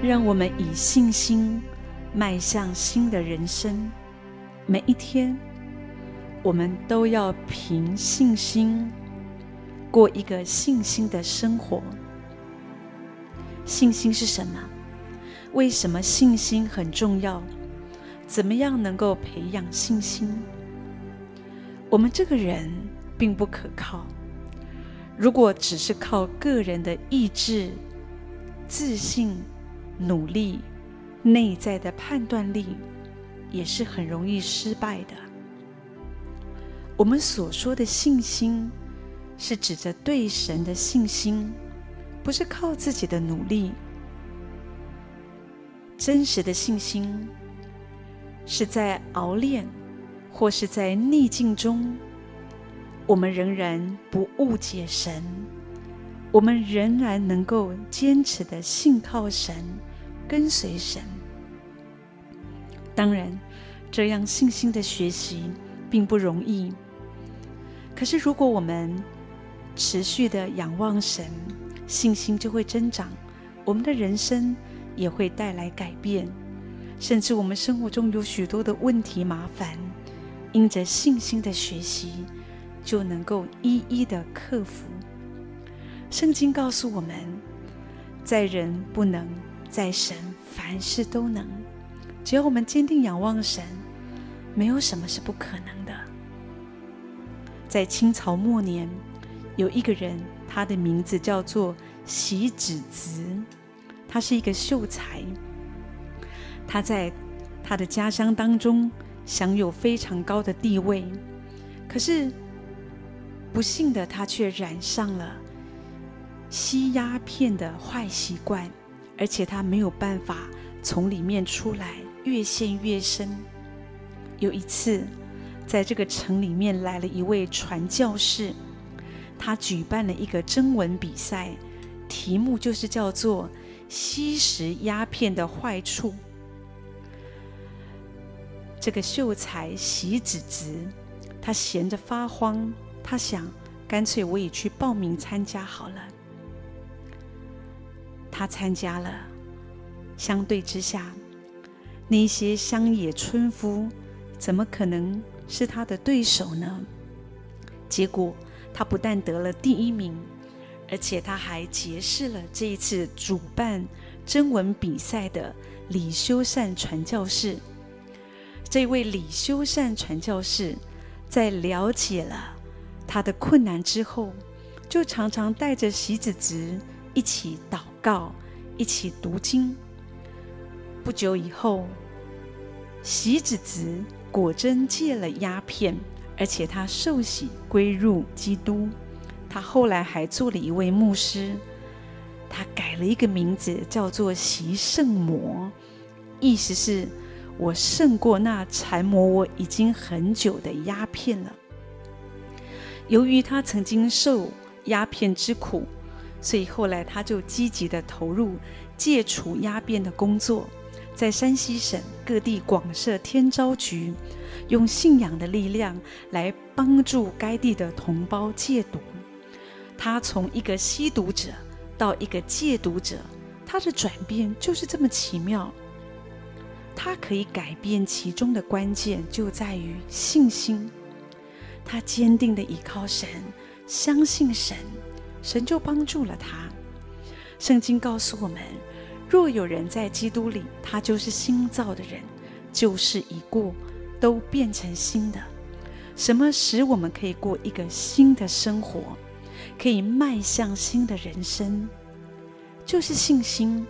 让我们以信心迈向新的人生。每一天，我们都要凭信心过一个信心的生活。信心是什么？为什么信心很重要？怎么样能够培养信心？我们这个人并不可靠。如果只是靠个人的意志、自信、努力、内在的判断力，也是很容易失败的。我们所说的信心，是指着对神的信心。不是靠自己的努力，真实的信心是在熬炼或是在逆境中，我们仍然不误解神，我们仍然能够坚持的信靠神，跟随神。当然，这样信心的学习并不容易。可是，如果我们持续的仰望神，信心就会增长，我们的人生也会带来改变，甚至我们生活中有许多的问题麻烦，因着信心的学习，就能够一一的克服。圣经告诉我们，在人不能，在神凡事都能。只要我们坚定仰望神，没有什么是不可能的。在清朝末年，有一个人。他的名字叫做习子侄，他是一个秀才。他在他的家乡当中享有非常高的地位，可是不幸的他却染上了吸鸦片的坏习惯，而且他没有办法从里面出来，越陷越深。有一次，在这个城里面来了一位传教士。他举办了一个征文比赛，题目就是叫做“吸食鸦片的坏处”。这个秀才习子直，他闲着发慌，他想，干脆我也去报名参加好了。他参加了，相对之下，那些乡野村夫怎么可能是他的对手呢？结果。他不但得了第一名，而且他还结识了这一次主办征文比赛的李修善传教士。这位李修善传教士在了解了他的困难之后，就常常带着习子侄一起祷告，一起读经。不久以后，习子侄果真戒了鸦片。而且他受洗归入基督，他后来还做了一位牧师，他改了一个名字，叫做习圣魔，意思是我胜过那缠磨我已经很久的鸦片了。由于他曾经受鸦片之苦，所以后来他就积极地投入戒除鸦片的工作，在山西省各地广设天召局。用信仰的力量来帮助该地的同胞戒毒。他从一个吸毒者到一个戒毒者，他的转变就是这么奇妙。他可以改变其中的关键就在于信心。他坚定地依靠神，相信神，神就帮助了他。圣经告诉我们：若有人在基督里，他就是新造的人，旧事已过。都变成新的。什么使我们可以过一个新的生活，可以迈向新的人生？就是信心。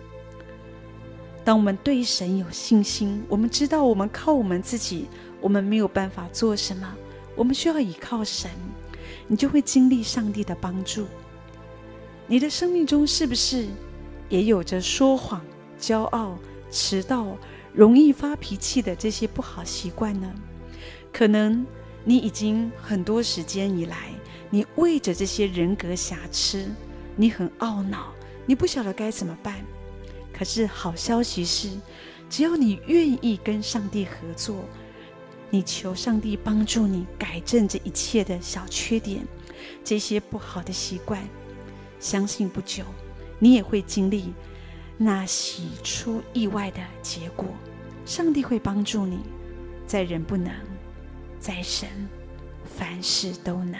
当我们对神有信心，我们知道我们靠我们自己，我们没有办法做什么，我们需要依靠神，你就会经历上帝的帮助。你的生命中是不是也有着说谎、骄傲、迟到？容易发脾气的这些不好习惯呢？可能你已经很多时间以来，你为着这些人格瑕疵，你很懊恼，你不晓得该怎么办。可是好消息是，只要你愿意跟上帝合作，你求上帝帮助你改正这一切的小缺点，这些不好的习惯，相信不久，你也会经历那喜出意外的结果。上帝会帮助你，在人不能，在神凡事都能。